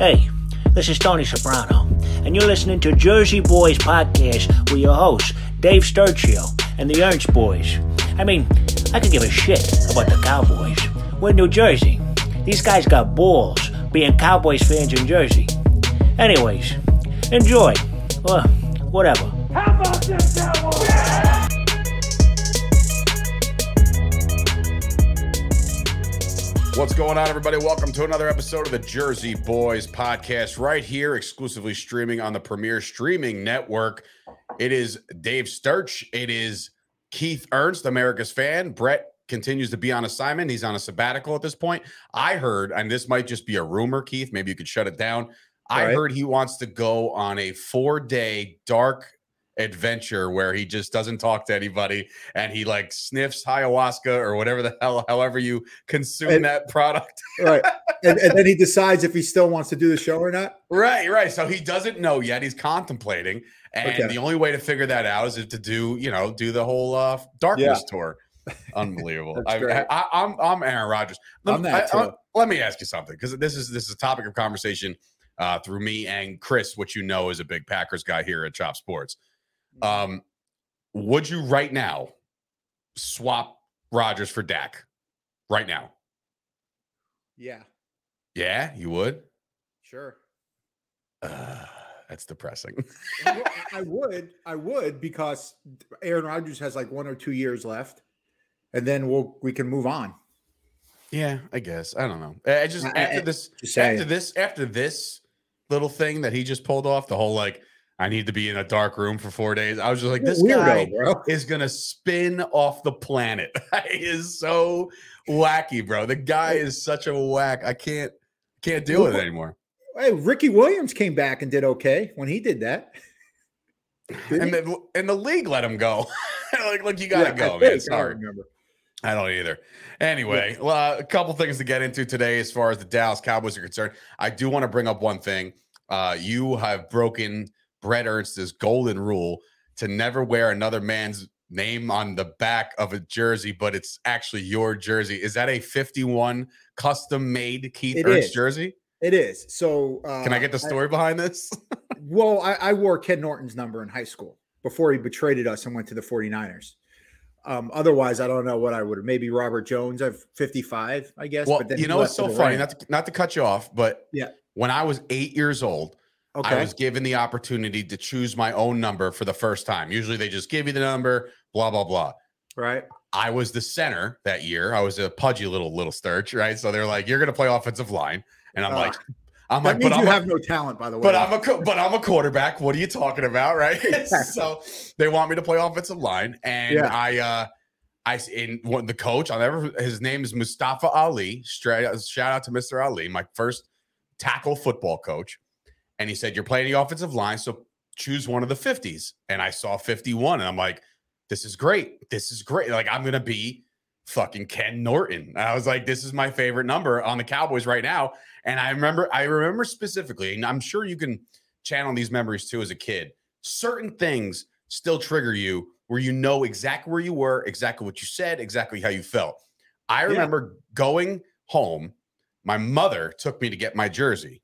Hey, this is Tony Soprano, and you're listening to Jersey Boyz Podcast with your hosts, Dave Sturchio and the Ernst Boys. I mean, I could give a shit about the Cowboys. We're in New Jersey. These guys got balls being Cowboys fans in Jersey. Anyways, enjoy. Well, whatever. How about this, Cowboys? What's going on, everybody? Welcome to another episode of the Jersey Boyz podcast, right here, exclusively streaming on the Premier Streaming Network. It is Dave Sturch. It is Keith Ernst, America's fan. Bret continues to be on assignment. He's on a sabbatical at this point. I heard, and this might just be a rumor, Keith. Maybe you could shut it down. I Right. heard he wants to go on a four day dark adventure where he just doesn't talk to anybody and he like sniffs ayahuasca or whatever the hell, however you consume And- that product. right. And, and then he decides if he still wants to do the show or not. Right, right. So he doesn't know yet. He's contemplating, and Okay. the only way to figure that out is to do, you know, do the whole uh, darkness tour. Unbelievable. I. I, I'm I'm Aaron Rodgers. Let, me- I- I- let me ask you something because this is this is a topic of conversation uh, through me and Chris, which you know is a big Packers guy here at Chop Sports. Um, would you right now swap Rodgers for Dak? Right now? Yeah, Yeah, you would. sure. Uh, that's depressing. I would, I would, because Aaron Rodgers has like one or two years left, and then we'll we can move on. Yeah, I guess. I don't know. I I just I- I- after this just after this after this little thing that he just pulled off, the whole like I need to be in a dark room for four days. I was just like, this guy bro. is gonna spin off the planet. he is so wacky, bro. The guy is such a whack. I can't can't deal with it anymore. Hey, Ricky Williams came back and did okay when he did that. Did And he? the and the league let him go. like, like you gotta Yeah, I go, man. think, I don't Sorry. remember. I don't either. Anyway, well, a couple things to get into today as far as the Dallas Cowboys are concerned. I do want to bring up one thing. Uh, you have broken Bret Ernst's golden rule to never wear another man's name on the back of a jersey, but it's actually your jersey. Is that a 51 custom made Keith It Ernst is. jersey? It is. So uh, Can I get the story behind this? Well, I, I wore Ken Norton's number in high school before he betrayed us and went to the 49ers. Um, otherwise, I don't know what I would have. Maybe Robert Jones. I've 55, I guess. well, but then you know, it's so funny, not to, not to cut you off, but Yeah. when I was eight years old, okay. I was given the opportunity to choose my own number for the first time. Usually they just give you the number, blah, blah, blah. right. I was the center that year. I was a pudgy little little sturch, right? So they're like, "You're going to play offensive line," and I'm Ah. like, "I'm like, but you I'm a- have no talent, by the way. but I'm a but I'm a quarterback. What are you talking about, right?" So they want me to play offensive line, and Yeah. I uh I in one the coach. I'll never. His name is Mustafa Ali. Straight shout out to Mr. Ali, my first tackle football coach, and he said, "You're playing the offensive line, so choose one of the 50s." And I saw 51, and I'm like, "This is great. This is great. Like I'm gonna be." Fucking Ken Norton. I was like, this is my favorite number on the Cowboys right now. And I remember, I remember specifically, and I'm sure you can channel these memories too as a kid. Certain things still trigger you where you know exactly where you were, exactly what you said, exactly how you felt. I remember going home. My mother took me to get my jersey,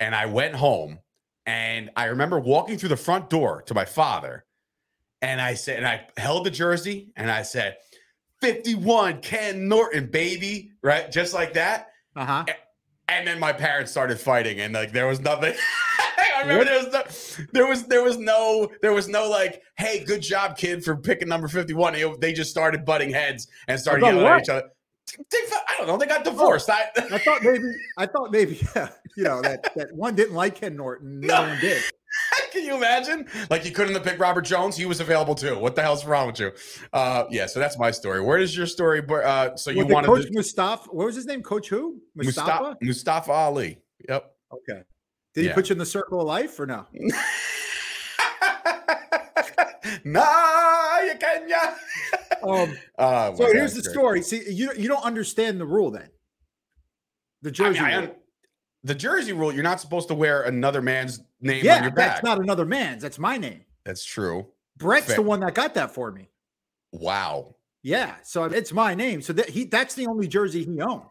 and I went home. And I remember walking through the front door to my father, and I said, and I held the jersey, and I said, 51 Ken Norton, baby, right? Just like that. uh huh. And then my parents started fighting, and like there was nothing. I remember there was no, there was there was no there was no like, hey, good job, kid, for picking number fifty one. They just started butting heads and started yelling at each other. They, I don't know. They got divorced. I, I thought maybe, I thought maybe, yeah, you know, that, that one didn't like Ken Norton, the No. one did. Can you imagine? Like you couldn't have picked Robert Jones. He was available too. What the hell's wrong with you? Uh, yeah. So that's my story. Where is your story? Uh, so you wanted Coach to, Mustafa? What was his name? Coach who? Mustafa? Mustafa, Ali. Yep. Okay. Did he put you in the circle of life or no? nah, you can ya. Um, Uh, so my here's God, the great. story. See, you you don't understand the rule then. The I jersey. mean, rule. un- the jersey rule, you're not supposed to wear another man's name on yeah, your that's not another man's. That's my name. That's true. Bret's Fair. the one that got that for me. Wow. Yeah, so it's my name. So that he that's the only jersey he owns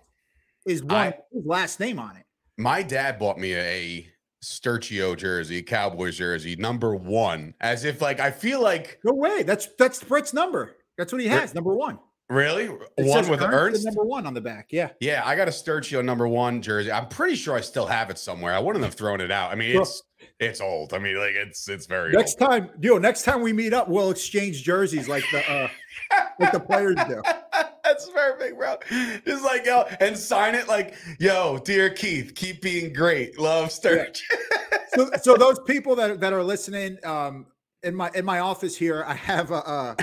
is one I- his last name on it. my dad bought me a Sturchio jersey, Cowboys jersey, number one, as if like I feel like no way. That's that's Bret's number. That's what he has, number one. Really, It one with Ernst number one on the back. Yeah. Yeah, I got a Sturchio number one jersey. I'm pretty sure I still have it somewhere. I wouldn't have thrown it out. I mean, it's it's old. I mean, like it's it's very Next old. time, yo, next time we meet up, we'll exchange jerseys like the uh like the players do. That's perfect, bro. Just like yo, and sign it like yo, dear Keith, keep being great. Love Sturch. So, so those people that that are listening, um, in my in my office here, I have a uh,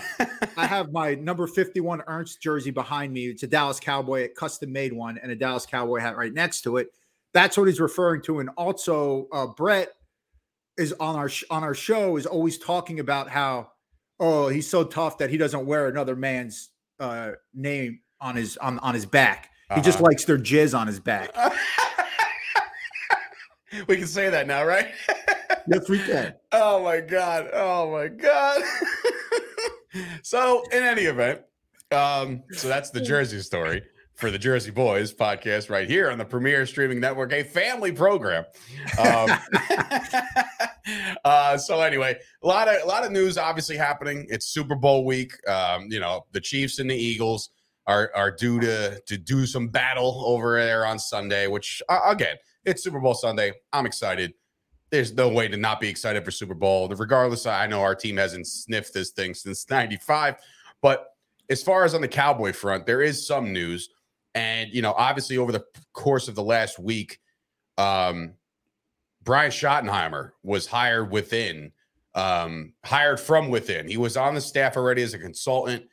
I have my number fifty one Ernst jersey behind me. It's a Dallas Cowboy, a custom made one, and a Dallas Cowboy hat right next to it. That's what he's referring to. And also, uh, Bret is on our sh- on our show is always talking about how oh he's so tough that he doesn't wear another man's uh, name on his on on his back. He just Uh-huh. likes their jizz on his back. we can say that now, right? yes, we can. Oh my god. Oh my god. so in any event, um, so that's the Jersey story for the Jersey Boyz podcast right here on the Premier Streaming Network, a family program. Um, uh, so anyway, a lot of a lot of news obviously happening. It's Super Bowl week. Um, you know, the Chiefs and the Eagles are are due to to do some battle over there on Sunday, which uh, again, it's Super Bowl Sunday. I'm excited there's no way to not be excited for Super Bowl. Regardless, I know our team hasn't sniffed this thing since 95. But as far as on the Cowboy front, there is some news. And, you know, obviously over the course of the last week, um, Brian Schottenheimer was hired within, um, hired from within. He was on the staff already as a consultant.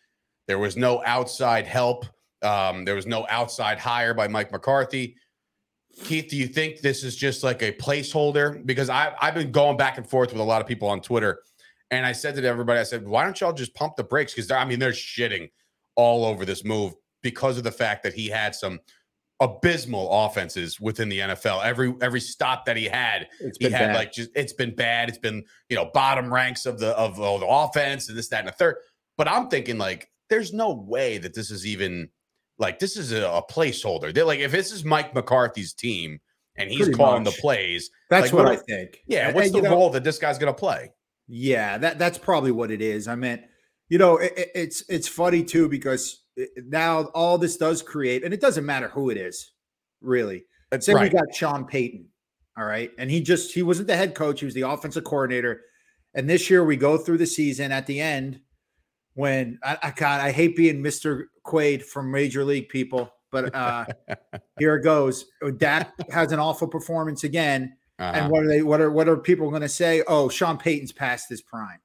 There was no outside help. Um, there was no outside hire by Mike McCarthy. Keith, do you think this is just like a placeholder? Because I, I've been going back and forth with a lot of people on Twitter, and I said to everybody, I said, why don't y'all just pump the brakes? Because I mean, they're shitting all over this move because of the fact that he had some abysmal offenses within the NFL. Every every stop that he had, It's he had bad. like just it's been bad. It's been you know bottom ranks of the of, of the offense and this that and the third. But I'm thinking like, there's no way that this is even like this is a, a placeholder. They're like if this is Mike McCarthy's team and he's Pretty calling much. the plays, That's Like, what what I think. yeah. What's and, the you know, role that this guy's gonna play? Yeah, that that's probably what it is. I meant, you know, it, it- it's it's funny too because eh, eh, now all this does create, and it doesn't matter who it is, really. That's Say we got Sean Payton, all right, and he just he wasn't the head coach; he was the offensive coordinator. And this year we go through the season at the end when I, I God I hate being Mister Quaid from Major League people, but uh here it goes. Dak has an awful performance again. Uh-huh. And what are they? What are what are people going to say? Oh, Sean Payton's past his prime.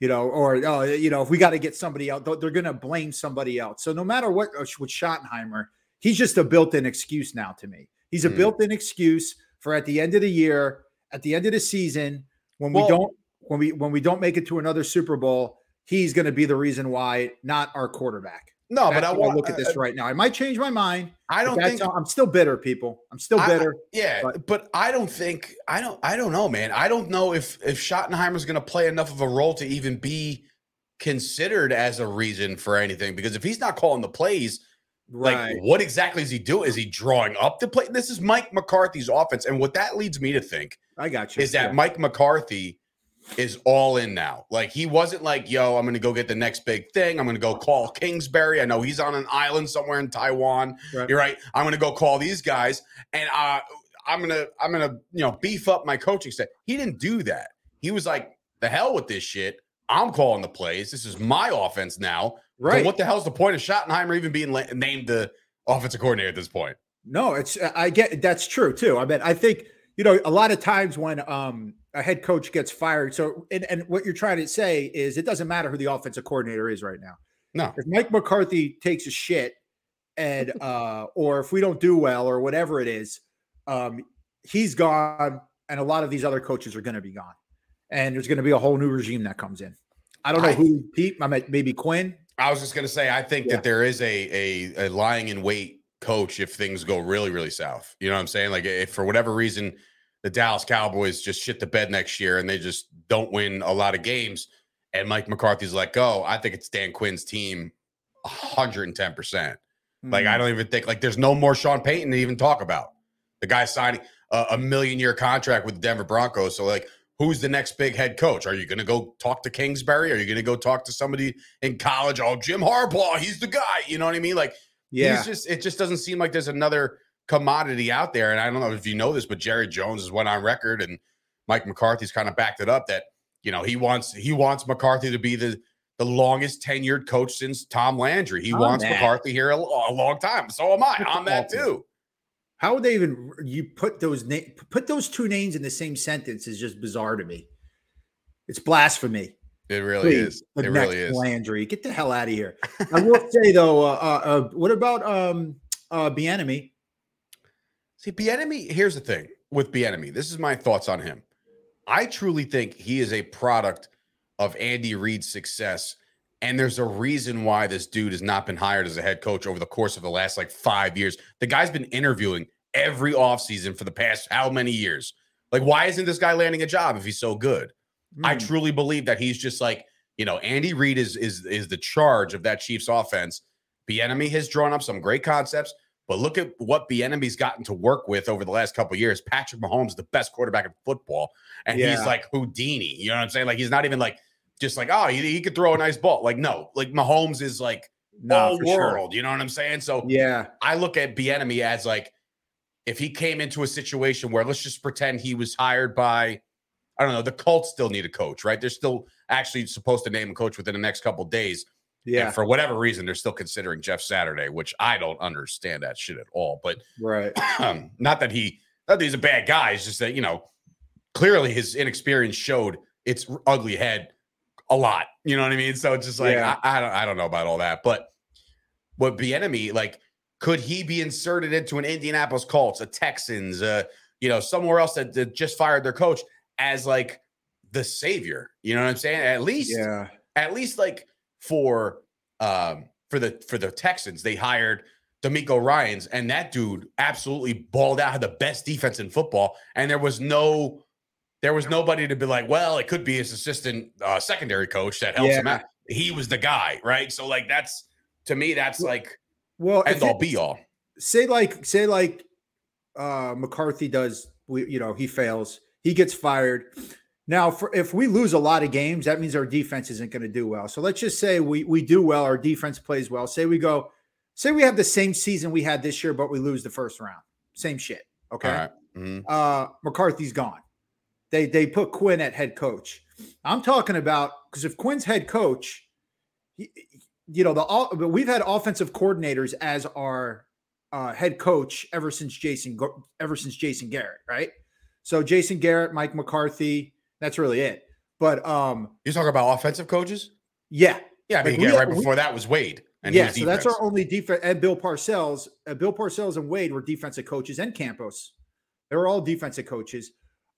You know, or oh, you know, if we got to get somebody else, they're going to blame somebody else. So no matter what uh, with Schottenheimer, he's just a built-in excuse now to me. He's a Mm. built-in excuse for at the end of the year, at the end of the season, when we don't when we when we don't make it to another Super Bowl, he's going to be the reason why, not our quarterback. no, but I want look at uh, this uh, right now. I might change my mind. I don't think I'm still bitter, people. I'm still I- bitter. Yeah, But- but, I don't think I don't I don't know, man. I don't know if if Schottenheimer's going to play enough of a role to even be considered as a reason for anything. Because if he's not calling the plays, like what exactly is he doing? Is he drawing up the play? This is Mike McCarthy's offense, and what that leads me to think I got you. is that Yeah. Mike McCarthy is all in now. Like he wasn't like, yo, I'm gonna go get the next big thing. I'm gonna go call Kingsbury. I know he's on an island somewhere in Taiwan. Right. You're right. I'm gonna go call these guys and uh I'm gonna I'm gonna you know beef up my coaching staff. He didn't do that. He was like, the hell with this shit. I'm calling the plays. This is my offense now. So right. what the hell's the point of Schottenheimer even being la- named the offensive coordinator at this point? No, it's I get that's true too. I mean, I think you know a lot of times when um a head coach gets fired. So and, and what you're trying to say is it doesn't matter who the offensive coordinator is right now. No. If Mike McCarthy takes a shit and uh or if we don't do well or whatever it is, um he's gone and a lot of these other coaches are going to be gone. And there's going to be a whole new regime that comes in. I don't know I- who Pete, I mean maybe Quinn. I was just gonna say, I think Yeah. that there is a, a a lying in wait coach if things go really really south. You know what I'm saying? Like if for whatever reason the Dallas Cowboys just shit the bed next year and they just don't win a lot of games, and Mike McCarthy's let go, I think it's Dan Quinn's team, 110. percent Like Hmm. I don't even think like there's no more Sean Payton to even talk about. The guy signing a, a million year contract with the Denver Broncos. So like, who's the next big head coach? Are you going to go talk to Kingsbury? Are you going to go talk to somebody in college? Oh, Jim Harbaugh, he's the guy. You know what I mean? Like, Yeah. he's just it just doesn't seem like there's another commodity out there. And I don't know if you know this, but Jerry Jones has went on record and Mike McCarthy's kind of backed it up that you know he wants he wants McCarthy to be the the longest tenured coach since Tom Landry. He I'm wants that. McCarthy here a, a long time. So am I. I'm that too. How would they even you put those na- put those two names in the same sentence is just bizarre to me. It's blasphemy. It really Please, is. the It next really is. Landry, get the hell out of here. I will say though, uh, uh, uh, what about um uh Bieniemy? See, Bieniemy, here's the thing with Bieniemy. This is my thoughts on him. I truly think he is a product of Andy Reid's success. And there's a reason why this dude has not been hired as a head coach over the course of the last like five years. The guy's been interviewing every offseason for the past how many years? Like, why isn't this guy landing a job if he's so good? I Hmm. truly believe that he's just like, you know, Andy Reid is is is the charge of that Chiefs offense. Bieniemy has drawn up some great concepts, but look at what Bieniemy's gotten to work with over the last couple of years. Patrick Mahomes the best quarterback in football, and he's like Houdini. You know what I'm saying? Like he's not even like just like oh he, he could throw a nice ball. Like no, like Mahomes is like No, all for sure. world. You know what I'm saying? So Yeah, I look at Bieniemy as like if he came into a situation where let's just pretend he was hired by I don't know, the Colts still need a coach, right? They're still actually supposed to name a coach within the next couple days. yeah, And for whatever reason, they're still considering Jeff Saturday, which I don't understand that shit at all. But right. um, not that he not that he's a bad guy, it's just that, you know, clearly his inexperience showed its ugly head a lot. You know what I mean? So it's just like Yeah. I, I don't I don't know about all that. But what enemy like could he be inserted into an Indianapolis Colts, a Texans, uh, you know, somewhere else that, that just fired their coach as like the savior? You know what I'm saying? At least Yeah, at least like for um for the for the Texans, they hired DeMeco Ryans, and that dude absolutely balled out, had the best defense in football, and there was no there was nobody to be like, well, it could be his assistant uh, secondary coach that helps him out. He was the guy, right? So like that's to me, that's like well, end all it- be all. say like say like uh McCarthy does we you know he fails he gets fired now for if we lose a lot of games that means our defense isn't going to do well so let's just say we we do well our defense plays well say we go say we have the same season we had this year but we lose the first round same shit okay right. Mhm. uh McCarthy's gone. They they put Quinn at head coach. I'm talking about because if Quinn's head coach, y- you know the all but we've had offensive coordinators as our uh, head coach ever since Jason Go- ever since Jason Garrett, right? So Jason Garrett, Mike McCarthy, that's really it. But um, You talk about offensive coaches? yeah, Yeah, I Like, mean, we- yeah, right we- before that was Wade. And yeah. So that's our only defense. And Bill Parcells, uh, Bill Parcells and Wade were defensive coaches, and Campos. They were all defensive coaches.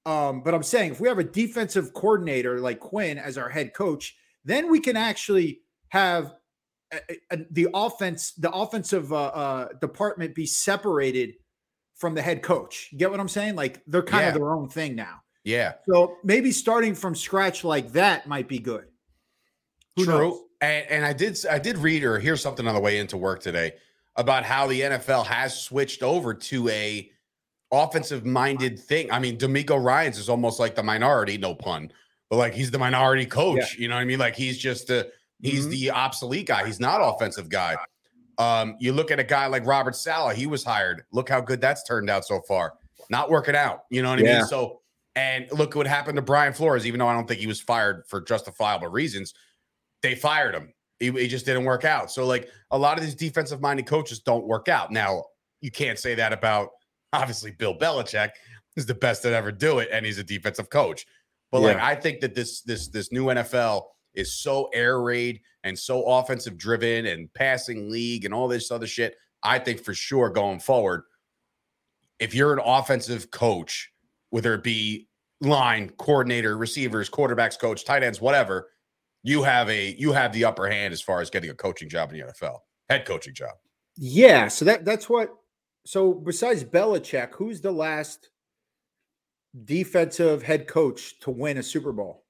Um, but I'm saying if we have a defensive coordinator like Quinn as our head coach, then we can actually have a- a- a- the offense, the offensive uh, uh, department be separated from the head coach. You get what I'm saying? Like they're kind Yeah. of their own thing now. Yeah. So maybe starting from scratch like that might be good. Who True. knows? And, and I did I did read or hear something on the way into work today about how the NFL has switched over to a offensive minded thing. I mean, DeMeco Ryan's is almost like the minority, no pun, but like he's the minority coach. You know what I mean? Like he's just the he's Mhm. the obsolete guy. He's not offensive guy. Um, you look at a guy like Robert Saleh, he was hired. Look how good that's turned out so far. Not working out. You know what I mean? So and look what happened to Brian Flores, even though I don't think he was fired for justifiable reasons they fired him. He, he just didn't work out. So, like a lot of these defensive minded coaches don't work out. Now, you can't say that about obviously Bill Belichick is the best that ever do it, and he's a defensive coach. But like, I think that this this this new NFL is so air raid and so offensive driven and passing league and all this other shit. I think for sure going forward, if you're an offensive coach, whether it be line coordinator, receivers, quarterbacks coach, tight ends, whatever, you have a you have the upper hand as far as getting a coaching job in the NFL, head coaching job. Yeah, so that that's what. So besides Belichick, who's the last defensive head coach to win a Super Bowl?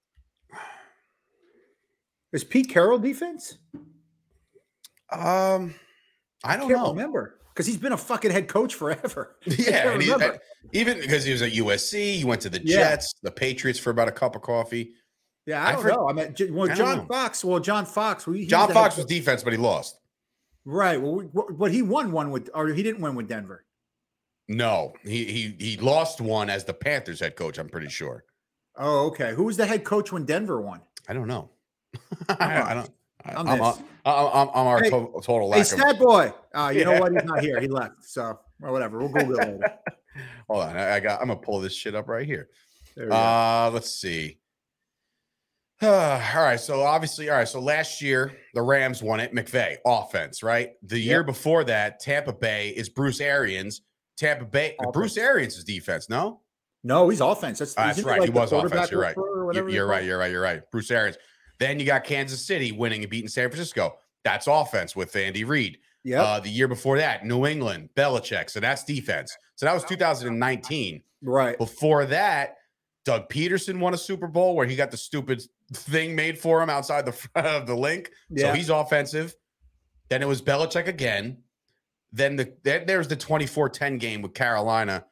Is Pete Carroll defense? Um, I don't know. remember. because he's been a fucking head coach forever. Yeah, and he, remember. even because he was at USC, he went to the Yeah. Jets, the Patriots for about a cup of coffee. yeah, I I don't for- know. I mean, well, I John. Fox. Well, John Fox. we- he John Fox was defense, but he lost. right. Well, we, what- but he won one with, or he didn't win with Denver. No, he he he lost one as the Panthers head coach. I'm pretty sure. Oh, okay. Who was the head coach when Denver won? I don't know. I, don't. I'm I'm, this. I'm, I'm, our Hey- to- total Hey, lack of. stat boy. Uh, you know what? He's not here. He left. So, or whatever. We'll Google it later. Hold on, I, I got. I'm gonna pull this shit up right here. There we go. Uh, let's see. all right. So obviously, all right. So last year the Rams won it. McVay offense, right? The year before that, Tampa Bay is Bruce Arians. Tampa Bay, Bruce Offense. Arians is defense. No, no, he's offense. That's, Ah, that's right. like he was offense. You're right. You- whatever they You're right. You're right. You're right. Bruce Arians. Then you got Kansas City winning and beating San Francisco. That's offense with Andy Reid. Yep. Uh, the year before that, New England, Belichick. So that's defense. So that was 2019. right. Before that, Doug Pederson won a Super Bowl where he got the stupid thing made for him outside the front of the Linc. So he's offensive. Then it was Belichick again. Then the then there's the 24-10 game with Carolina.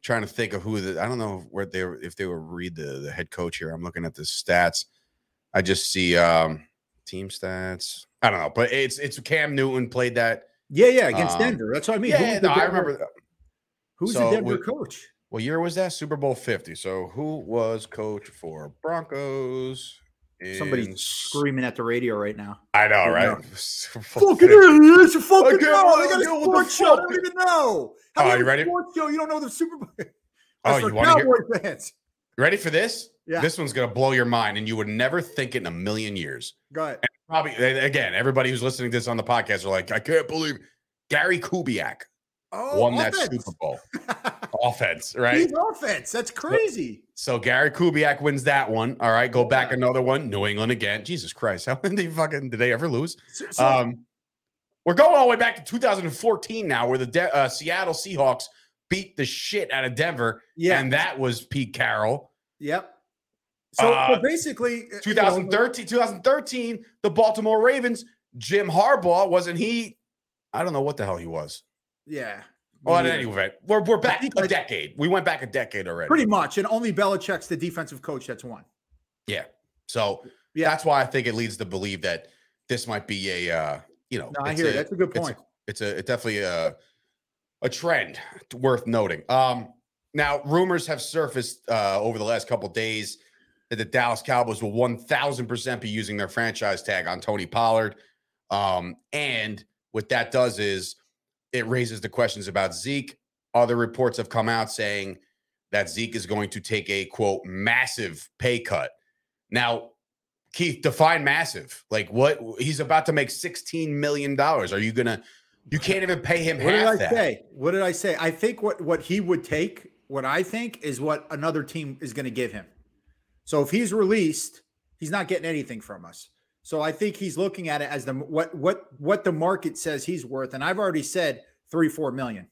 Trying to think of who the I don't know where they were if they were read the, the head coach here. I'm looking at the stats. I just see um team stats. I don't know, but it's it's Cam Newton played that. Yeah, yeah, against Um, Denver. That's what I mean. Yeah, the no, I Denver- remember. Who's So the Denver coach? What year was that? Super Bowl 50. So who was coach for Broncos? Somebody's in- screaming at the radio right now. I know, I right? Fucking idiots! You fucking know. They got a sports show. I don't even know. How Oh, you ready? Sports show. You don't know the Super Bowl. Oh, you wanna hear- Cowboy fans. Ready for this? Yeah. This one's gonna blow your mind, and you would never think it in a million years. Go ahead. And Probably again, everybody who's listening to this on the podcast are like, I can't believe Gary Kubiak Oh, won that. Super Bowl. Offense, right? He's offense. That's crazy. So Gary Kubiak wins that one. All right, go back another one. New England again. Jesus Christ, how did they fucking did they ever lose? So- so- Um, we're going all the way back to 2014 now, where the De- uh, Seattle Seahawks beat the shit out of Denver, yeah. and that was Pete Carroll. Yep. So, Uh, so basically, you know, 2013, 2013, the Baltimore Ravens, Jim Harbaugh wasn't he? I don't know what the hell he was. yeah. Well, Yeah. any event, we're we're back a decade. We went back a decade already. Pretty much, and only Belichick's the defensive coach that's won. Yeah. So Yeah. that's why I think it leads to believe that this might be a uh, you know, No, I hear it. That's a good it's point. It's a, it's definitely a a trend worth noting. Um, now rumors have surfaced uh, over the last couple days that the Dallas Cowboys will one thousand percent be using their franchise tag on Tony Pollard, um, and what that does is it raises the questions about Zeke. Other reports have come out saying that Zeke is going to take a quote massive pay cut. Now, Keith, define massive. Like what he's about to make $16 million. Are you gonna you can't even pay him What did half I that. say? What did I say? I think what what he would take, what I think is what another team is going to give him. So if he's released, he's not getting anything from us. So I think he's looking at it as the what what what the market says he's worth, and I've already said three four million.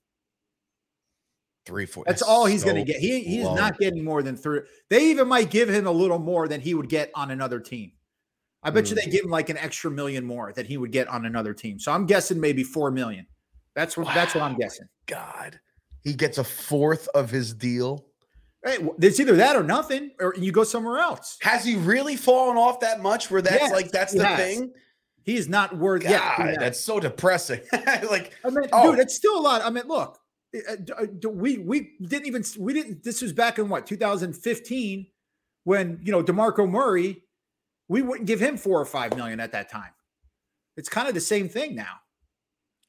Three, four. That's all he's going to get. He he's low. not getting more than three. They even might give him a little more than he would get on another team. I bet you Hmm. they give him like an extra million more that he would get on another team. So I'm guessing maybe four million. That's what that's what I'm guessing. God. He gets a fourth of his deal. Hey, it's either that or nothing, or you go somewhere else. Has he really fallen off that much where that's Yes, like that's the has. thing? He is not worth. Yeah, that's so depressing. like I mean, oh. dude, it's still a lot. I mean, look, d- uh, d- we we didn't even we didn't. This was back in what 2015 when you know Demarco Murray. We wouldn't give him four or five million at that time. It's kind of the same thing now.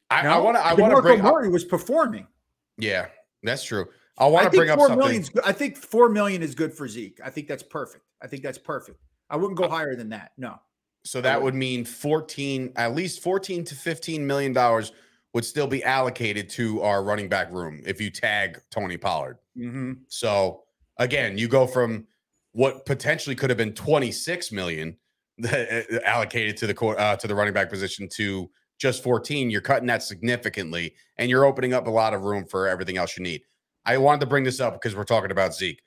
I want to I want to bring Murray was performing. Yeah, that's true. I I want to bring up something. good. I think four million is good for Zeke. I think that's perfect. I think that's perfect. I wouldn't Uh, go higher than that. No. So that would mean 14, at least 14 to 15 million dollars would still be allocated to our running back room if you tag Tony Pollard. Mm-hmm. So again, you go from what potentially could have been 26 million uh, allocated to the uh, to the running back position to just 14. You're cutting that significantly, and you're opening up a lot of room for everything else you need. I wanted to bring this up because we're talking about Zeke.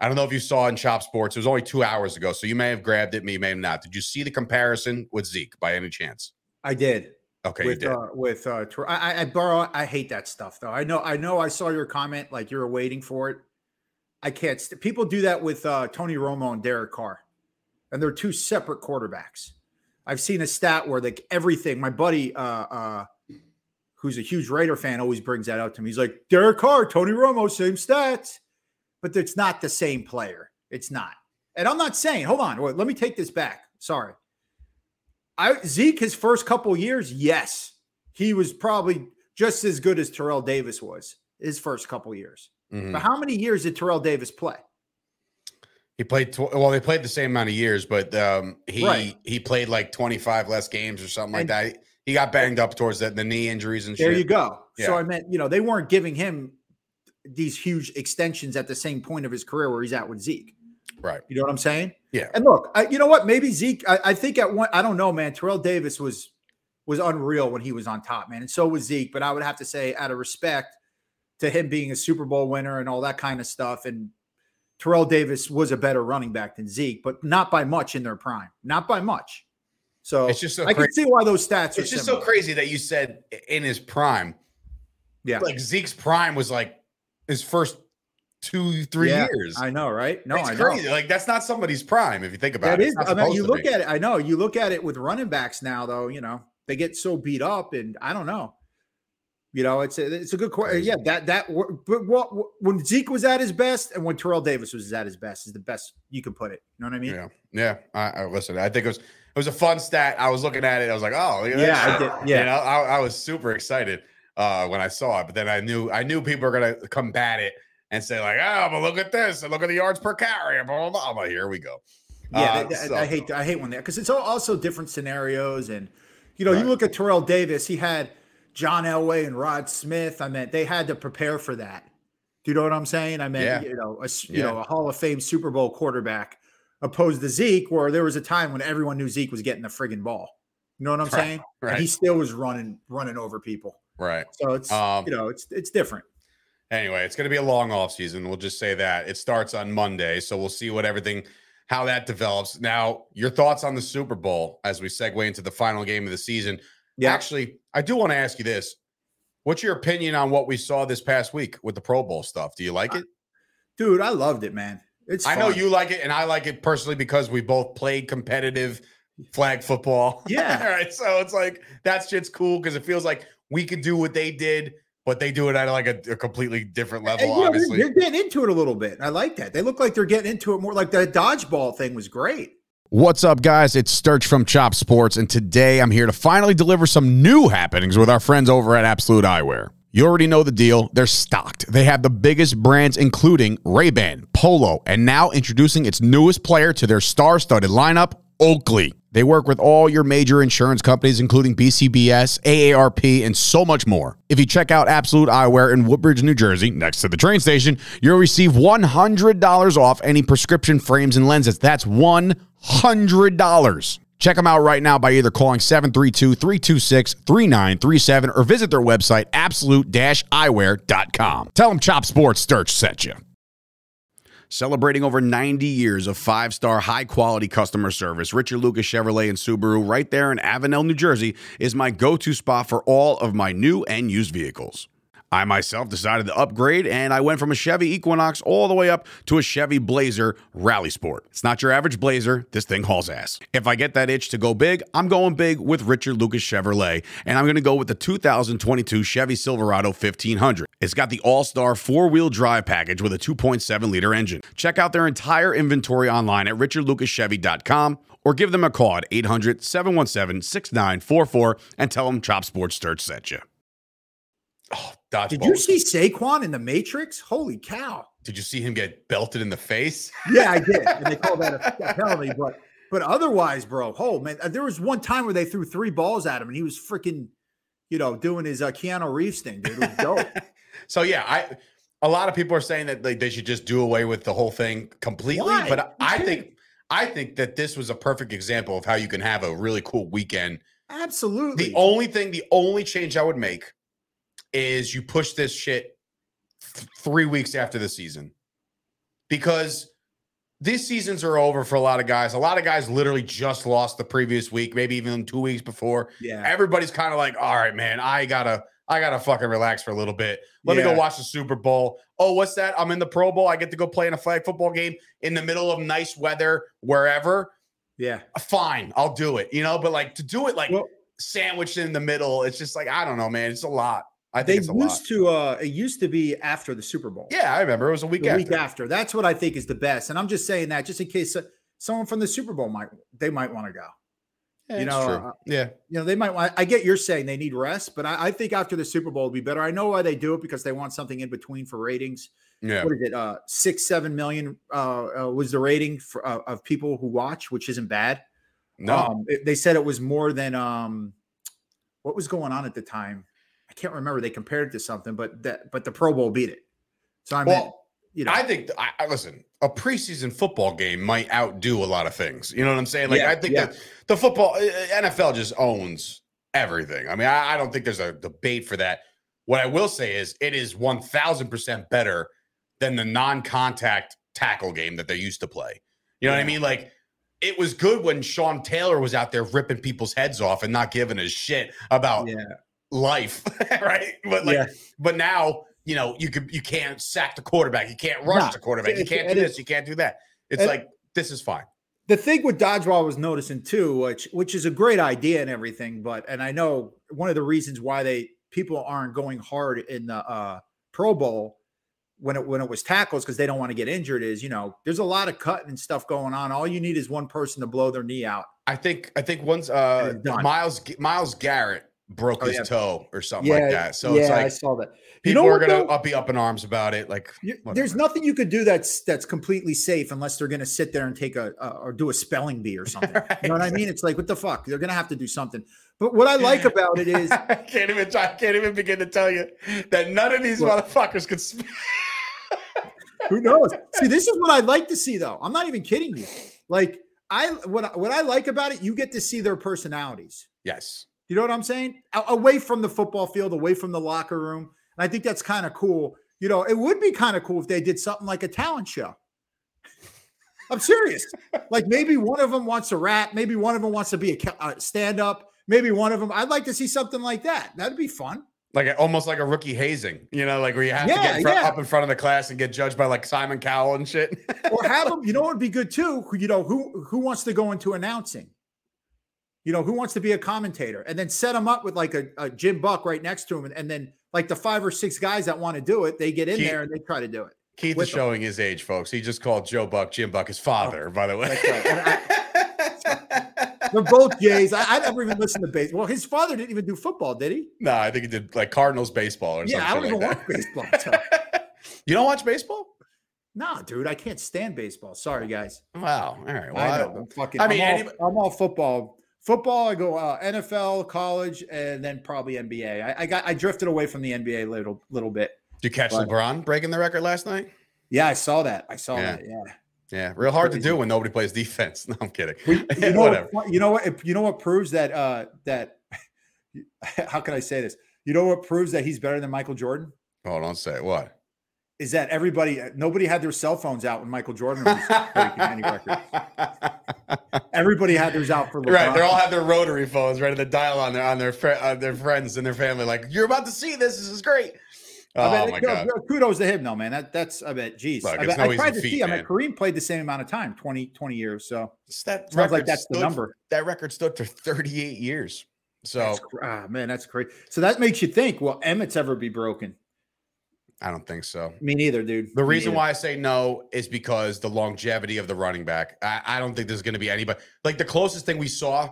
I don't know if you saw in Chop Sports. It was only two hours ago, so you may have grabbed it, me may have not. Did you see the comparison with Zeke by any chance? I did. Okay, you with did. uh, with uh, I, I, I Burrow. I hate that stuff though. I know. I know. I saw your comment. Like you're waiting for it. I can't. St- people do that with uh, Tony Romo and Derek Carr, and they're two separate quarterbacks. I've seen a stat where like everything. My buddy, uh, uh, who's a huge Raider fan, always brings that out to me. He's like Derek Carr, Tony Romo, same stats, but it's not the same player. It's not. And I'm not saying. Hold on. Wait, let me take this back. Sorry. I Zeke his first couple years, yes, he was probably just as good as Terrell Davis was his first couple years. Mhm. But how many years did Terrell Davis play? He played tw- well. They played the same amount of years, but um, he Right. he played like twenty five less games or something like that. He got banged up towards the, the knee injuries and There shit. you go. So I meant, you know, they weren't giving him these huge extensions at the same point of his career where he's at with Zeke. Right. You know what I'm saying? Yeah. And look, I, you know what? Maybe Zeke. I, I think at one. I don't know, man. Terrell Davis was was unreal when he was on top, man, and so was Zeke. But I would have to say, out of respect to him being a Super Bowl winner and all that kind of stuff, and Terrell Davis was a better running back than Zeke, but not by much in their prime. Not by much. So It's just so I crazy. can see why those stats are It's just so crazy that you said in his prime. Yeah. Like Zeke's prime was like his first two, three Yeah, years. I know, right? No, it's I know. crazy. Like that's not somebody's prime if you think about That it. is. I mean, you look be. at it. I know you look at it with running backs now, though. You know they get so beat up, and I don't know. You know, it's a, it's a good question. Yeah, that that but what when Zeke was at his best and when Terrell Davis was at his best is the best you can put it. You know what I mean? Yeah, yeah. I, I listen. I think it was it was a fun stat. I was looking at it. I was like, oh, Yeah, that I shit. did- yeah. You know, I, I was super excited uh, when I saw it. But then I knew I knew people were gonna combat it and say like, oh, but look at this and look at the yards per carry. Blah, blah, blah. I'm like, here we go. Yeah, Uh, that- so- I hate I hate when that because it's all- also different scenarios and you know Right. you look at Terrell Davis, he had John Elway and Rod Smith. I meant they had to prepare for that. Do you know what I'm saying? I mean, Yeah. you know a you Yeah. know a Hall of Fame Super Bowl quarterback opposed to Zeke, where there was a time when everyone knew Zeke was getting the friggin' ball. You know what I'm Right, saying? And he still was running running over people. Right. So it's Um, you know it's it's different. Anyway, it's going to be a long off season. We'll just say that it starts on Monday, so we'll see what everything how that develops. Now, your thoughts on the Super Bowl as we segue into the final game of the season. Yeah. Actually, I do want to ask you this. What's your opinion on what we saw this past week with the Pro Bowl stuff? Do you like it? Dude, I loved it, man. It's I know you like it, and I like it personally because we both played competitive flag football. Yeah. All right. So it's like that shit's cool because it feels like we could do what they did, but they do it at like a, a completely different And, level, you know, they're- obviously. they're getting into it a little bit. I like that. They look like they're getting into it more. Like the dodgeball thing was great. What's up, guys? It's Sturch from Chop Sports, and today I'm here to finally deliver some new happenings with our friends over at Absolute Eyewear. You already know the deal. They're stocked. They have the biggest brands, including Ray-Ban, Polo, and now introducing its newest player to their star-studded lineup, Oakley. They work with all your major insurance companies, including BCBS, AARP, and so much more. If you check out Absolute Eyewear in Woodbridge, New Jersey, next to the train station, you'll receive $100 off any prescription frames and lenses. That's $100. Check them out right now by either calling 732 326 3937 or visit their website, absolute eyewear.com. Tell them Chop Sports Sturch sent you. Celebrating over 90 years of five star, high quality customer service, Richard Lucas Chevrolet and Subaru, right there in Avenel, New Jersey, is my go to spot for all of my new and used vehicles. I myself decided to upgrade and I went from a Chevy Equinox all the way up to a Chevy Blazer Rally Sport. It's not your average Blazer, this thing hauls ass. If I get that itch to go big, I'm going big with Richard Lucas Chevrolet and I'm going to go with the 2022 Chevy Silverado 1500. It's got the all star four wheel drive package with a 2.7 liter engine. Check out their entire inventory online at richardlucaschevy.com or give them a call at 800 717 6944 and tell them Chop Sports Sturch sent you. oh, Did you see Saquon in the Matrix? Holy cow! Did you see him get belted in the face? Yeah, I did, and they call that a, penalty. But but otherwise, bro, oh man, there was one time where they threw three balls at him, and he was freaking, you know, doing his uh, Keanu Reeves thing, dude. It was dope. So yeah, I a lot of people are saying that like, they should just do away with the whole thing completely, Why? but I think I think that this was a perfect example of how you can have a really cool weekend. Absolutely. The only thing, the only change I would make is you push this shit th- three weeks after the season because these seasons are over for a lot of guys. A lot of guys literally just lost the previous week, maybe even two weeks before. Yeah. Everybody's kind of like, all right, man, I gotta, I gotta fucking relax for a little bit. Let me go watch the Super Bowl. Oh, what's that? I'm in the Pro Bowl. I get to go play in a flag football game in the middle of nice weather, wherever. Yeah. Fine, I'll do it. You know, but like to do it like Well- sandwiched in the middle, it's just like I don't know, man. It's a lot. I They think lot. used to uh it used to be after the Super Bowl. Yeah, I remember it was a week the after. week after. That's what I think is the best. And I'm just saying that just in case uh, someone from the Super Bowl might they might want to go. Yeah, you know, true. uh, yeah, You know, they might want I get you're saying they need rest, but I, I think after the Super Bowl would be better. I know why they do it because they want something in between for ratings. yeah. What is it? Uh six, seven million uh, uh was the rating for uh, of people who watch, which isn't bad. No, Um, it- they said it was more than um, what was going on at the time. Can't remember. They compared it to something, but that but the Pro Bowl beat it. So I mean, well, you know, I think I, I listen. A preseason football game might outdo a lot of things. You know what I'm saying? Like Yeah, I think yeah. that the football uh, NFL just owns everything. I mean, I, I don't think there's a debate for that. What I will say is, it is one thousand percent better than the non-contact tackle game that they used to play. You know what I mean? Like. It was good when Sean Taylor was out there ripping people's heads off and not giving a shit about yeah, life, right? But like, Yeah. but now you know you could you can't sack the quarterback, you can't rush Nah, the quarterback, you can't do this, you can't do that. It's like this is fine. the thing with dodgeball was noticing too, which which is a great idea and everything, but and I know one of the reasons why they people aren't going hard in the uh Pro Bowl when it when it was tackles because they don't want to get injured is you know there's a lot of cutting and stuff going on. All you need is one person to blow their knee out. I think I think once uh. Miles Myles Garrett broke Oh, his yeah. toe or something like that. So yeah, it's I saw that. people You know are gonna though? up be up in arms about it. Like You- there's nothing you could do that's that's completely safe unless they're going to sit there and take a, a or do a spelling bee or something. You know what I mean? It's like what the fuck? They're going to have to do something. But what I like about it is I can't even I can't even begin to tell you that none of these motherfuckers could sp- who knows? See, this is what I'd like to see though. I'm not even kidding you. Like I what what I like about it, you get to see their personalities. Yes. You know what I'm saying? Away from the football field, away from the locker room. And I think that's kind of cool. You know, it would be kind of cool if they did something like a talent show. I'm serious. like maybe one of them wants to rap, maybe one of them wants to be a uh, stand up, maybe one of them. I'd like to see something like that. That'd be fun. Like almost like a rookie hazing, you know, like where you have to Yeah, get in front, yeah. up in front of the class and get judged by like Simon Cowell and shit. Or have them. You know what would be good too? Who- You know who who wants to go into announcing? You know who wants to be a commentator, and then set them up with like a, a Jim Buck right next to him, and, and then like the five or six guys that want to do it, they get in Keith- there and they try to do it. Keith is them. showing his age, folks. He just called Joe Buck Jim Buck his father, oh, by the way. Right. They're both gays. I, I never even listened to baseball. Well, his father didn't even do football, did he? no, I think he did like Cardinals baseball or something. Yeah, I don't something even like watch baseball. so- you don't watch baseball? Nah, dude, I can't stand baseball. Sorry, guys. Wow. All right. Well, I I know. I'm fucking. I I mean, I'm, all, I'm all football. Football, I go uh, NFL, college, and then probably NBA. I, I got I drifted away from the NBA a little little bit. did you catch Right. LeBron breaking the record last night? Yeah, I saw that. I saw Yeah. that. Yeah. Yeah, real hard to do when nobody plays defense. No, I'm kidding. You know, Whatever. what, you know what? You know what proves that? Uh, that how can I say this? You know what proves that he's better than Michael Jordan? Hold on, say what? Is that everybody? Nobody had their cell phones out when Michael Jordan was breaking any record. Everybody had theirs out for LeBron. Right, they all had their rotary phones ready to dial on their on their fri- uh, their friends and their family. Like, you're about to see this. This is great. I Oh bet, my you know, god! kudos to him, though, man. That that's I bet. Geez, Look, I, bet, no I tried to feat, see. I mean. Kareem played the same amount of time 20, 20 years. So It's that sounds like that's the number. That record stood for 38 years. So That's ah, man, that's great. So that makes you think. Will Emmitt's ever be broken? I don't think so. Me neither, dude. The Me reason neither. why I say no is because the longevity of the running back. I, I don't think there's going to be anybody like the closest thing we saw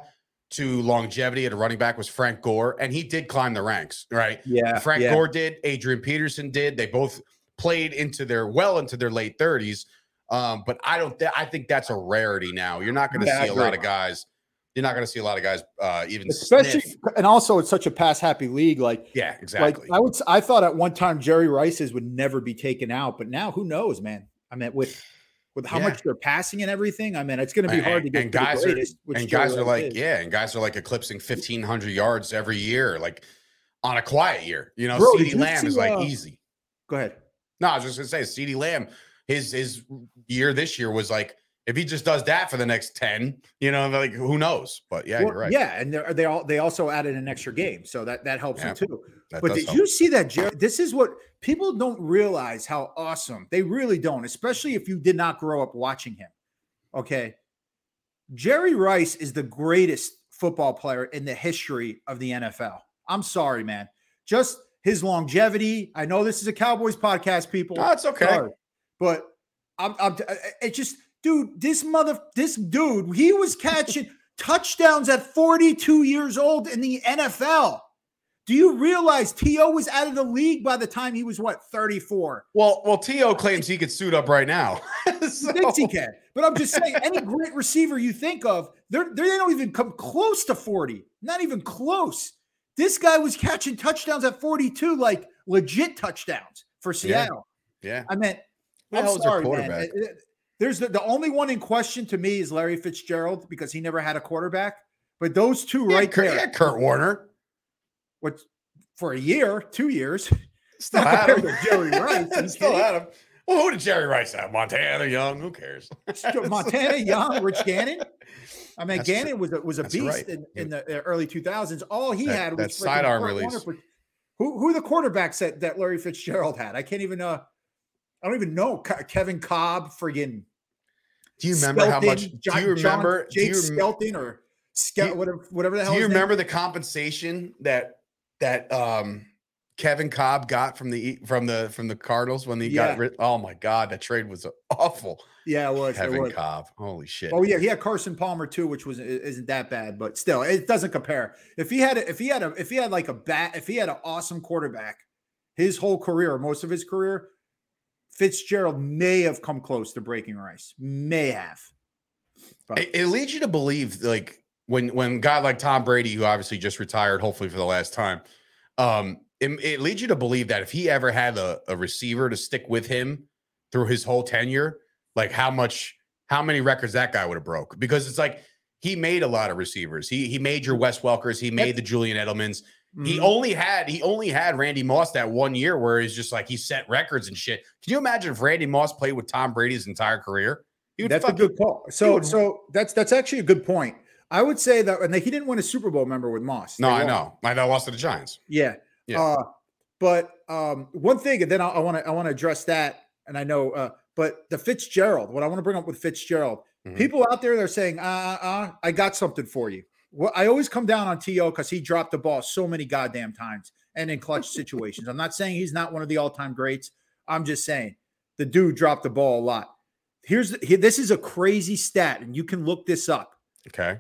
to longevity at a running back was Frank Gore, and he did climb the ranks, right? Yeah, Frank yeah. Gore did, Adrian Peterson did. They both played into their well into their late 30s. Um, but I don't th- I think that's a rarity now. You're not going to Yeah, see a lot of guys. You're not going to see a lot of guys uh even especially sniff. and also it's such a pass happy league. Like, Yeah, exactly. like I would, I thought at one time Jerry Rice's would never be taken out, but now who knows, man? I mean, with with how Yeah. much they're passing and everything, I mean, it's going to be hard to get and to the guys are greatest, which and guys are like is. yeah and guys are like eclipsing 1500 yards every year like on a quiet year you know CeeDee Lamb is like uh, easy Go ahead. no I was just gonna say CeeDee Lamb his his year this year was like if he just does that for the next 10, you know, like who knows? But yeah, Well, you're right. Yeah, and they're- they all they also added an extra game, so that that helps Yeah, them too. But did help. you see that, Jerry? This is what people don't realize how awesome they really don't, especially if you did not grow up watching him. Okay. Jerry Rice is the greatest football player in the history of the NFL. I'm sorry, man. Just his longevity. I know this is a Cowboys podcast, people. No, okay. Sorry. But I'm, I'm uh, it just, dude, this mother, this dude, he was catching touchdowns at 42 years old in the NFL. Do you realize T.O. was out of the league by the time he was what 34? Well, well, T.O. claims he could suit up right now. So- Thinks he can. But I'm just saying, any great receiver you think of, they're, they don't even come close to 40. Not even close. This guy was catching touchdowns at 42, like legit touchdowns for Seattle. yeah. I meant, the I'm hell is their sorry, man. quarterback? There's the, the only one in question to me is Larry Fitzgerald because he never had a quarterback. But those two Yeah, right Kurt, there, yeah, Kurt Warner. what for a year, two years, Still had him. Jerry Rice. Still had him. Well, who did Jerry Rice have? Montana, Young. Who cares? Montana Young, Rich Gannon. I mean, That's Gannon was a, was a beast right. in, in the uh, early 2000s. All he That- had was freaking sidearm release. For- Who who are the quarterbacks that, that Larry Fitzgerald had? I can't even uh I don't even know. Kevin Kolb, friggin' Do you remember how much? Skelton, do John- you John- remember? do Jake you, Skelton or Skel, whatever whatever the hell? do you his name remember the compensation that that um Kevin Kolb got from the from the from the Cardinals when he Yeah. got rid? Oh my God, that trade was awful. Yeah, it was. it Kevin was. Kolb, holy shit! Oh yeah, he had Carson Palmer too, which was isn't that bad, but still, it doesn't compare. If he had a, if he had a if he had like a bat, if he had an awesome quarterback, his whole career, most of his career, Fitzgerald may have come close to breaking Rice, may have. But It, it leads you to believe, like when when a guy like Tom Brady, who obviously just retired, hopefully for the last time, um, it, it leads you to believe that if he ever had a, a receiver to stick with him through his whole tenure, like how much, how many records that guy would have broke? Because it's like he made a lot of receivers. He he made your Wes Welkers. He made the Julian Edelmans. He Mhm. only had he only had Randy Moss that one year where he's just like he set records and shit. Can you imagine if Randy Moss played with Tom Brady's entire career? He would that's a good call. So would- so that's that's actually a good point. I would say that, and he didn't win a Super Bowl, member with Moss. No, I know. I know. Lost to the Giants. Yeah. Yeah. Uh, but um, one thing, and then I want to I want to address that, and I know, uh, but the Fitzgerald. What I want to bring up with Fitzgerald, Mhm. people out there they're saying, uh, uh, uh, I got something for you. Well, I always come down on T.O. because he dropped the ball so many goddamn times and in clutch situations. I'm not saying he's not one of the all time greats. I'm just saying the dude dropped the ball a lot. Here's the, here, this is a crazy stat, and you can look this up. Okay.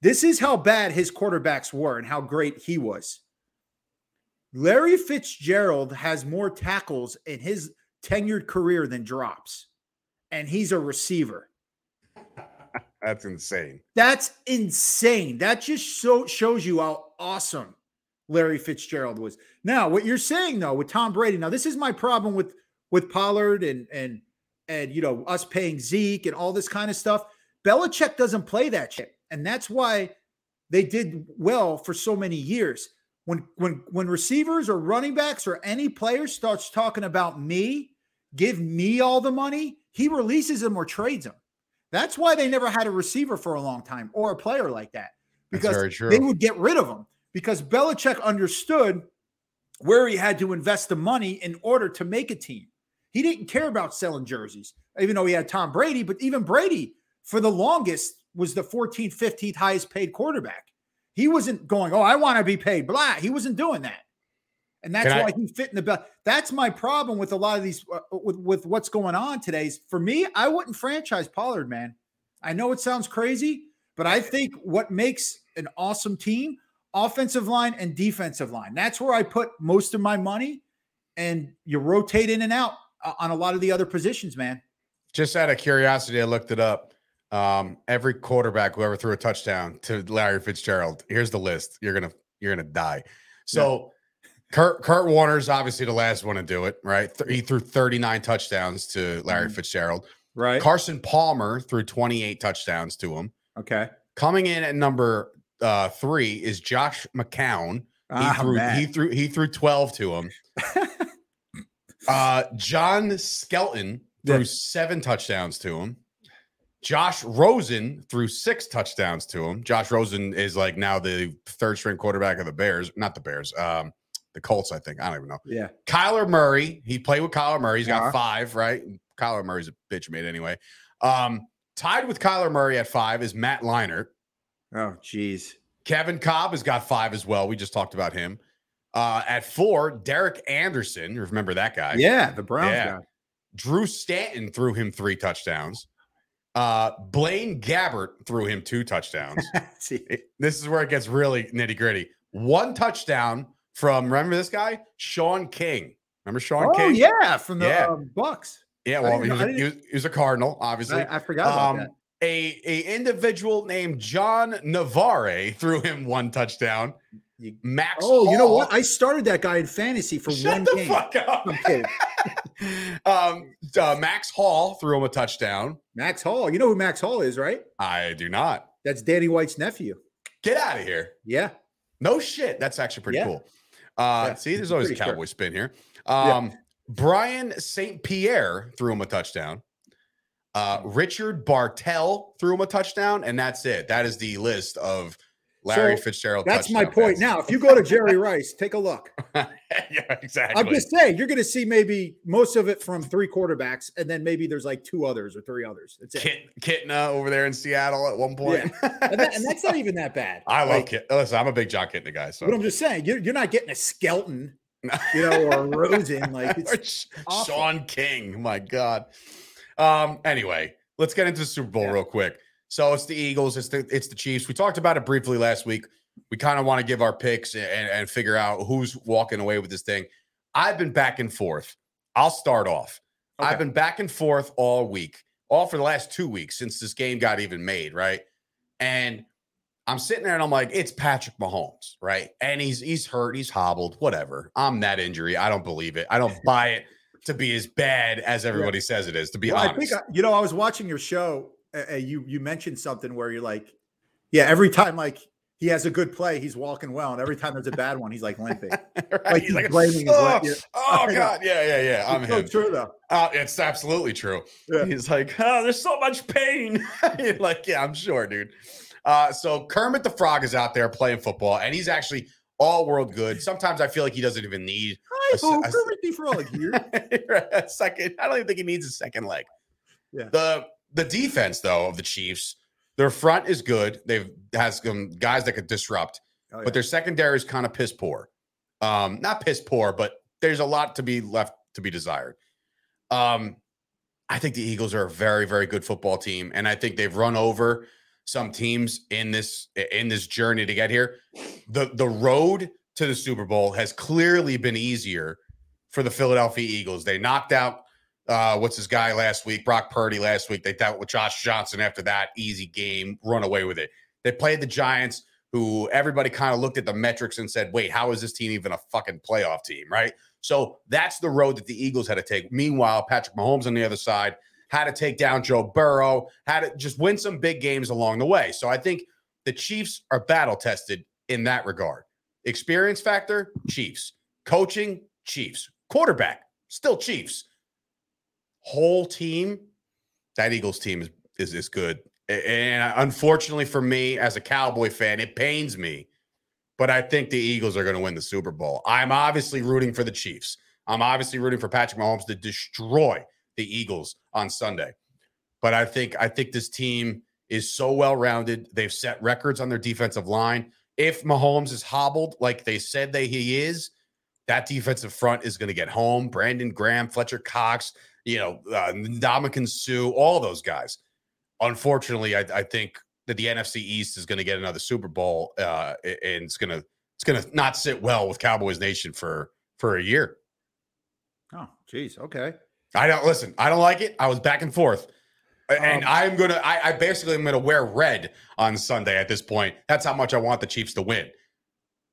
This is how bad his quarterbacks were and how great he was. Larry Fitzgerald has more tackles in his tenured career than drops, and he's a receiver. That's insane. That's insane. That just so shows you how awesome Larry Fitzgerald was. Now, what you're saying though with Tom Brady, now this is my problem with with Pollard and and and you know us paying Zeke and all this kind of stuff. Belichick doesn't play that shit, and that's why they did well for so many years. When when when receivers or running backs or any player starts talking about me, give me all the money, he releases them or trades them. That's why they never had a receiver for a long time or a player like that because they would get rid of him because Belichick understood where he had to invest the money in order to make a team. He didn't care about selling jerseys, even though he had Tom Brady, but even Brady, for the longest, was the 14th, 15th highest paid quarterback. He wasn't going, Oh, I want to be paid. Blah. He wasn't doing that. And that's I- why he fit in the belt. That's my problem with a lot of these, uh, with, with what's going on today. Is for me, I wouldn't franchise Pollard, man. I know it sounds crazy, but I think what makes an awesome team, offensive line and defensive line. That's where I put most of my money. And you rotate in and out uh, on a lot of the other positions, man. Just out of curiosity, I looked it up. Um, every quarterback who ever threw a touchdown to Larry Fitzgerald. Here's the list. You're gonna you're gonna die. So Kurt Kurt Warner's obviously the last one to do it, right? He threw 39 touchdowns to Larry Mhm. Fitzgerald. Right. Carson Palmer threw 28 touchdowns to him. Okay. Coming in at number uh, three is Josh McCown. He Ah, threw man. he threw he threw 12 to him. uh John Skelton threw Yeah. seven touchdowns to him. Josh Rosen threw six touchdowns to him. Josh Rosen is like now the third string quarterback of the Bears, not the Bears, um, the Colts, I think. I don't even know. Yeah. Kyler Murray, he played with Kyler Murray. He's got Yeah. five, right? Kyler Murray's a bitch made anyway. Um, tied with Kyler Murray at five is Matt Leinart. Oh, geez. Kevin Kolb has got five as well. We just talked about him. Uh, at four, Derek Anderson. You remember that guy? Yeah, the Browns Yeah. Drew Stanton threw him three touchdowns. Uh, Blaine Gabbert threw him two touchdowns. This is where it gets really nitty gritty. One touchdown from remember this guy, Shaun King. Remember Shaun oh King? yeah, from the Yeah. um, Bucks. yeah. Well, he was, a, he, was, he was a Cardinal, obviously. I, I forgot about Um, that. a a individual named John Navarre threw him one touchdown. Max. Oh, you know what? I started that guy in fantasy for Shut one the game. fuck up. Um, uh, Max Hall threw him a touchdown. Max Hall. You know who Max Hall is, right? I do not. That's Danny White's nephew. Get out of here. Yeah. No shit. That's actually pretty Yeah. cool. Uh, Yeah, see, there's always a pretty sure. cowboy spin here. Yeah. Um, Brian St. Pierre threw him a touchdown. Uh, Richard Bartel threw him a touchdown, and that's it. That is the list of Larry So, Fitzgerald. That's my point. passes. Now, if you go to Jerry Rice, take a look. yeah, exactly. I'm just saying, you're going to see maybe most of it from three quarterbacks, and then maybe there's like two others or three others. That's it. Kit, Kitna over there in Seattle at one point. And, that- and that's not even that bad. I love Like, Kit. Listen, I'm a big Jon Kitna guy. So But I'm just saying, you're, you're not getting a skeleton, you know, or a Rosen. Like, it's, Shaun King. My God. Um, anyway, let's get into the Super Bowl Yeah. real quick. So it's the Eagles, it's the it's the Chiefs. We talked about it briefly last week. We kind of want to give our picks and, and figure out who's walking away with this thing. I've been back and forth. I'll start off. Okay. I've been back and forth all week, all for the last two weeks since this game got even made, right? And I'm sitting there and I'm like, it's Patrick Mahomes, right? And he's he's hurt, he's hobbled, whatever. I'm that injury. I don't believe it. I don't buy it to be as bad as everybody says it is. To be Well, I honest, think, I- you know, I was watching your show. Uh, you you mentioned something where you're like, yeah, every time like he has a good play, he's walking well, and every time there's a bad one, he's like limping. Right? like he's blaming oh. Yeah. oh, God, yeah, yeah, yeah. I'm It's so him. true though. Uh, it's absolutely true. Yeah. He's like, oh, there's so much pain. Like, yeah, I'm sure, dude. Uh, so Kermit the Frog is out there playing football, and he's actually all world good. Sometimes I feel like he doesn't even need Hi, s- boo, Kermit the Frog here. a second. I don't even think he needs a second leg. Yeah. The the defense though of the Chiefs, their front is good. They've has some guys that could disrupt, Oh, yeah. but their secondary is kind of piss poor. Um, not piss poor, but there's a lot to be left to be desired. Um, I think the Eagles are a very, very good football team, and I think they've run over some teams in this in this journey to get here. the The road to the Super Bowl has clearly been easier for the Philadelphia Eagles. They knocked out uh, what's his guy last week, Brock Purdy last week. They dealt with Josh Johnson after that easy game, run away with it. They played the Giants, who everybody kind of looked at the metrics and said, "Wait, how is this team even a fucking playoff team?" Right? So that's the road that the Eagles had to take. Meanwhile, Patrick Mahomes on the other side had to take down Joe Burrow, had to just win some big games along the way. So I think the Chiefs are battle tested in that regard. Experience factor, Chiefs. Coaching, Chiefs. Quarterback, still Chiefs. Whole team, that Eagles team is is, is good. And unfortunately for me, as a Cowboy fan, it pains me, but I think the Eagles are going to win the Super Bowl. I'm obviously rooting for the Chiefs. I'm obviously rooting for Patrick Mahomes to destroy the Eagles on Sunday. But I think I think this team is so well rounded. They've set records on their defensive line. If Mahomes is hobbled like they said that he is, that defensive front is going to get home. Brandon Graham, Fletcher Cox, you know, uh, Ndamukong Suh, all those guys. Unfortunately, I, I think that the NFC East is going to get another Super Bowl, uh, and it's gonna it's gonna not sit well with Cowboys Nation for for a year. Oh, geez. Okay. I don't listen. I don't like it. I was back and forth, and Um, I'm gonna. I, I basically am gonna wear red on Sunday at this point. That's how much I want the Chiefs to win.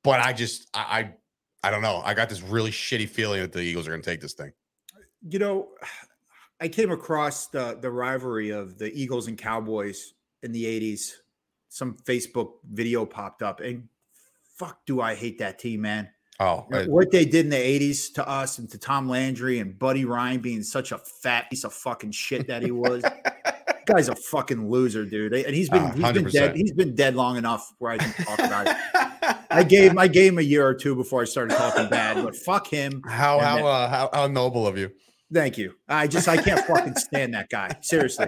But I just, I, I, I don't know. I got this really shitty feeling that the Eagles are gonna take this thing. You know, I came across the the rivalry of the Eagles and Cowboys in the 80s. Some Facebook video popped up and fuck do I hate that team, man. Oh, I- what they did in the 80s to us and to Tom Landry and Buddy Ryan being such a fat piece of fucking shit that he was. guy's a fucking loser, dude. And he's been Ah, he's been dead. He's been dead long enough where I can talk about it. I gave I gave him a year or two before I started talking bad, but fuck him. how how, uh, how how noble of you. Thank you. I just I can't fucking stand that guy. Seriously.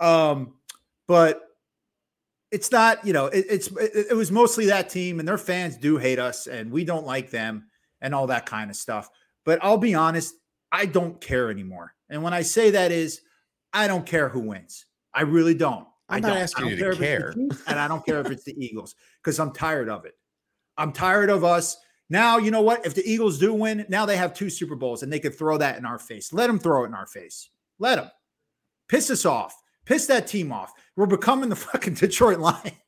Um, but it's not, you know, it, it's it, it was mostly that team, and their fans do hate us, and we don't like them, and all that kind of stuff. But I'll be honest, I don't care anymore. And when I say that is, I don't care who wins. I really don't. I I'm not don't. I asking don't you to it's the care. And I don't care if it's the Eagles because I'm tired of it. I'm tired of us. Now, you know what? If the Eagles do win, now they have two Super Bowls and they could throw that in our face. Let them throw it in our face. Let them. Piss us off. Piss that team off. We're becoming the fucking Detroit Lion.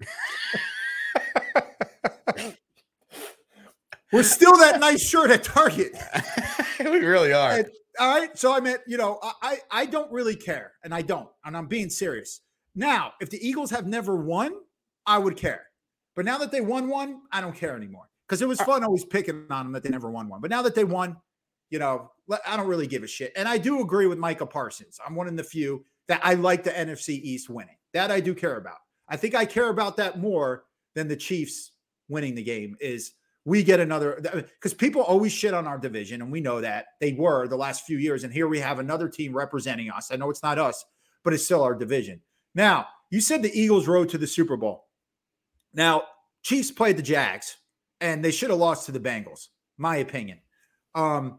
We're still that nice shirt at Target. we really are. And- all right. So I meant, you know, I, I I don't really care, and I don't, and I'm being serious. Now, if the Eagles have never won, I would care. But now that they won one, I don't care anymore. Because it was uh, fun always picking on them that they never won one. But now that they won, you know, I don't really give a shit. And I do agree with Micah Parsons. I'm one of the few that I like the NFC East winning. That I do care about. I think I care about that more than the Chiefs winning the game is we get another because uh, people always shit on our division and we know that they were the last few years and here we have another team representing us i know it's not us but it's still our division now you said the eagles rode to the super bowl now chiefs played the jags and they should have lost to the bengals my opinion um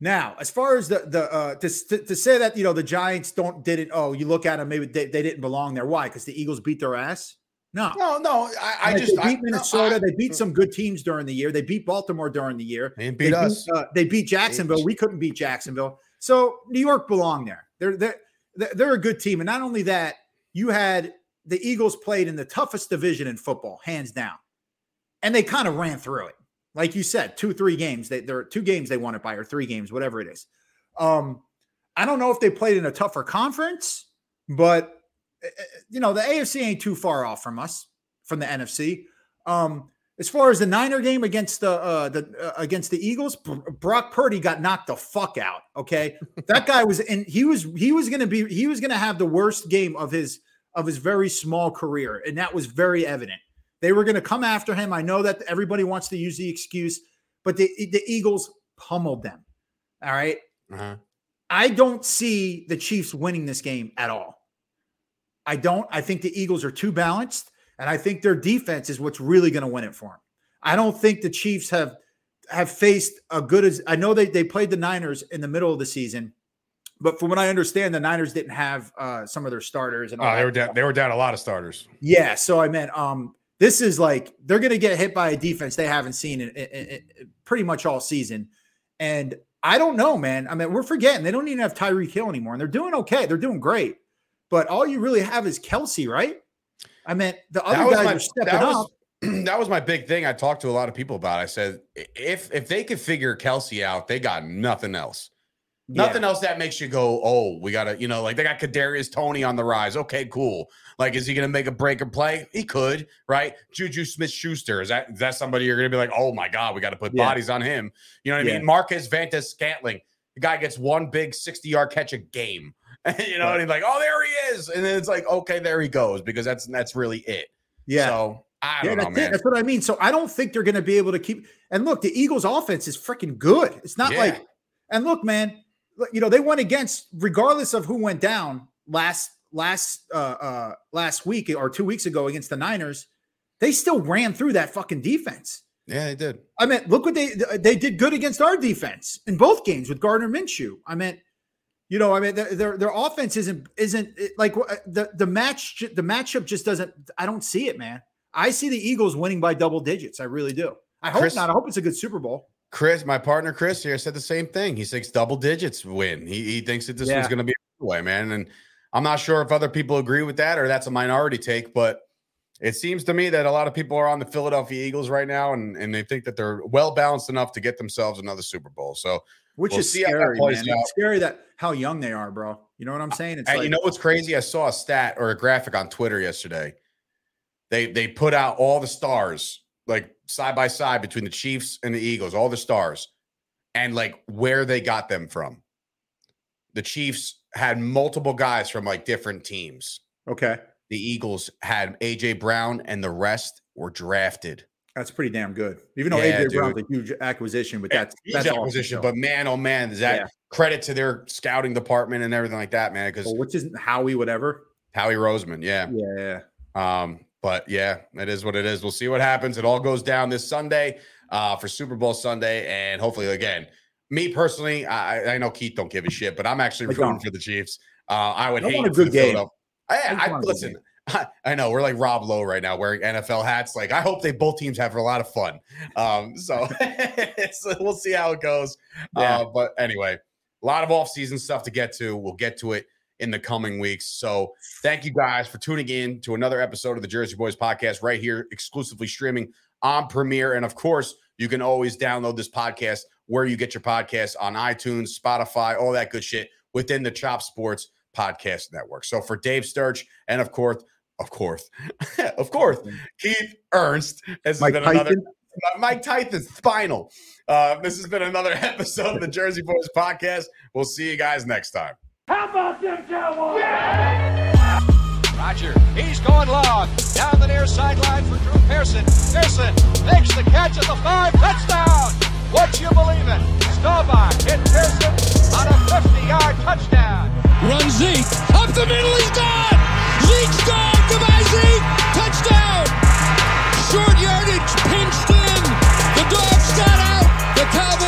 now as far as the the uh to, to, to say that you know the giants don't didn't oh you look at them maybe they, they didn't belong there why because the eagles beat their ass no no, no. I, I like, just they I- beat Minnesota. I- they beat some good teams during the year. They beat Baltimore during the year. They didn't They beat us. uh, they beat Jacksonville. We couldn't beat Jacksonville. So New York belonged there. They're they're they're they're a good team. And not only that, you had the Eagles played in the toughest division in football, hands down, and they kind of ran through it. Like you said, two three games. They there are two games they won it by, or three games, whatever it is. Um, I don't know if they played in a tougher conference, but uh, you know the AFC ain't too far off from us from the NFC. Um, as far as the Niner game against the uh, the uh, against the Eagles, Br- Brock Purdy got knocked the fuck out. Okay, that guy was and he was he was gonna be he was gonna have the worst game of his of his very small career, and that was very evident. They were gonna come after him. I know that everybody wants to use the excuse, but the the Eagles pummeled them. All right, Uh-huh. I don't see the Chiefs winning this game at all. I don't. I think the Eagles are too balanced, and I think their defense is what's really going to win it for them. I don't think the Chiefs have have faced a good as I know they they played the Niners in the middle of the season, but from what I understand, the Niners didn't have uh, some of their starters. And all Oh, they were down. They were down a lot of starters. Yeah, so I meant um this is like they're going to get hit by a defense they haven't seen in, in- in- in pretty much all season. And I don't know, man. I mean, we're forgetting they don't even have Tyreek Hill anymore, and they're doing okay. They're doing great, but all you really have is Kelce, right? I mean, the other guys are stepping that up. was, that was my big thing. I talked to a lot of people about. I said, if if they could figure Kelce out, they got nothing else. Yeah. Nothing else that makes you go, oh, we gotta, you know, like they got Kadarius Toney on the rise. Okay, cool. Like, is he gonna make a break or play? He could, right? Juju Smith Schuster. Is that is that somebody you're gonna be like, oh my god, we got to put Yeah. bodies on him? You know what I mean? Marquez Valdes-Scantling. The guy gets one big 60 yard catch a game. you know, Right. and he's like, oh, there he is. And then it's like, okay, there he goes, because that's that's really it. Yeah. So I yeah, don't know, that's it. man. That's what I mean. So I don't think they're going to be able to keep. And look, the Eagles' offense is freaking good. It's not Yeah. like. And look, man, you know they went against, regardless of who went down last last uh uh last week or two weeks ago against the Niners. They still ran through that fucking defense. Yeah, they did. I mean, look what they they did good against our defense in both games with Gardner Minshew. I mean, you know, I mean, their their, offense isn't isn't like the the match the matchup just doesn't. I don't see it, man. I see the Eagles winning by double digits. I really do. I hope Chris- not. I hope it's a good Super Bowl. Chris, my partner Chris here said the same thing. He thinks double digits win. He, he thinks that this Yeah. one's going to be a way, man. And I'm not sure if other people agree with that or that's a minority take, but it seems to me that a lot of people are on the Philadelphia Eagles right now, and, and they think that they're well balanced enough to get themselves another Super Bowl. So, Which We'll is see how that scary, man. out. It's scary that how young they are, bro. You know what I'm saying? It's and like you know what's crazy? I saw a stat or a graphic on Twitter yesterday. They they put out all the stars like side by side between the Chiefs and the Eagles, all the stars, and like where they got them from. The Chiefs had multiple guys from like different teams. Okay. The Eagles had AJ Brown, and the rest were drafted. That's pretty damn good. Even though Yeah, AJ Brown's dude. a huge acquisition, but that's Huge that's awesome acquisition, still. but man, oh man, is that Yeah. credit to their scouting department and everything like that, man? Because Well, which isn't Howie, whatever. Howie Roseman, yeah. Yeah. Um, but yeah, it is what it is. We'll see what happens. It all goes down this Sunday uh, for Super Bowl Sunday, and hopefully, again, me personally, I, I know Keith don't give a shit, but I'm actually rooting don't. for the Chiefs. Uh, I would I hate a good game. I, I, good listen. I, I know we're like Rob Lowe right now, wearing NFL hats. Like I hope they both teams have a lot of fun. Um, so, so we'll see how it goes. Yeah. Uh, but anyway, a lot of off-season stuff to get to. We'll get to it in the coming weeks. So thank you guys for tuning in to another episode of the Jersey Boyz podcast right here, exclusively streaming on Premiere. And of course, you can always download this podcast where you get your podcasts on iTunes, Spotify, all that good shit within the Chop Sports Podcast Network. So for Dave Sturch and of course, of course, of course, Keith Ernst has Mike been another Tyson. Mike Tyson, spinal. Uh, this has been another episode of the Jersey Boyz podcast. We'll see you guys next time. How about them Cowboys? Roger, he's going long. Down the near sideline for Drew Pearson. Pearson makes the catch at the five. Touchdown! What you believe in? Staubach hit Pearson on a 50-yard touchdown. Run Zeke up the middle. He's gone. Zeke's gone. Goodbye, Zeke. Touchdown. Short yardage, pinched in. The dogs got out. The Cowboys.